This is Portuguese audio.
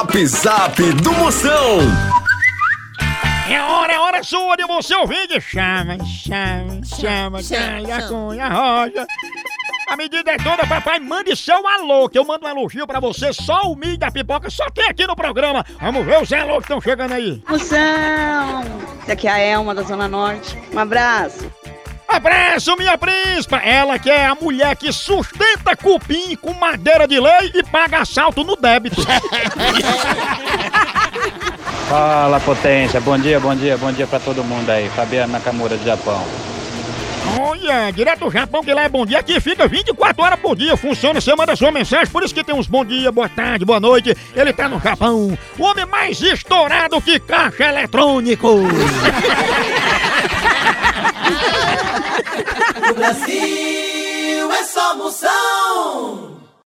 Zap Zap do Moção. É hora, é hora sua de você ouvir. Chama, chama, chama, chama, chama, chama. cunha, roja. A medida é toda, papai. Mande seu alô, que eu mando um elogio pra você. Só o milho da pipoca só tem aqui no programa. Vamos ver os alô que estão chegando aí. Moção! Essa aqui é a Elma da Zona Norte. Um abraço. Abraço, minha príncipa! Ela que é a mulher que sustenta cupim com madeira de lei e paga assalto no débito. Fala potência, bom dia, bom dia, bom dia pra todo mundo aí. Fabiano Nakamura do Japão. Olha, direto do Japão, que lá é bom dia, aqui fica 24 horas por dia, funciona, você manda sua mensagem, por isso que tem uns bom dia, boa tarde, boa noite, ele tá no Japão, o homem mais estourado que caixa eletrônico. Brasil é só moção.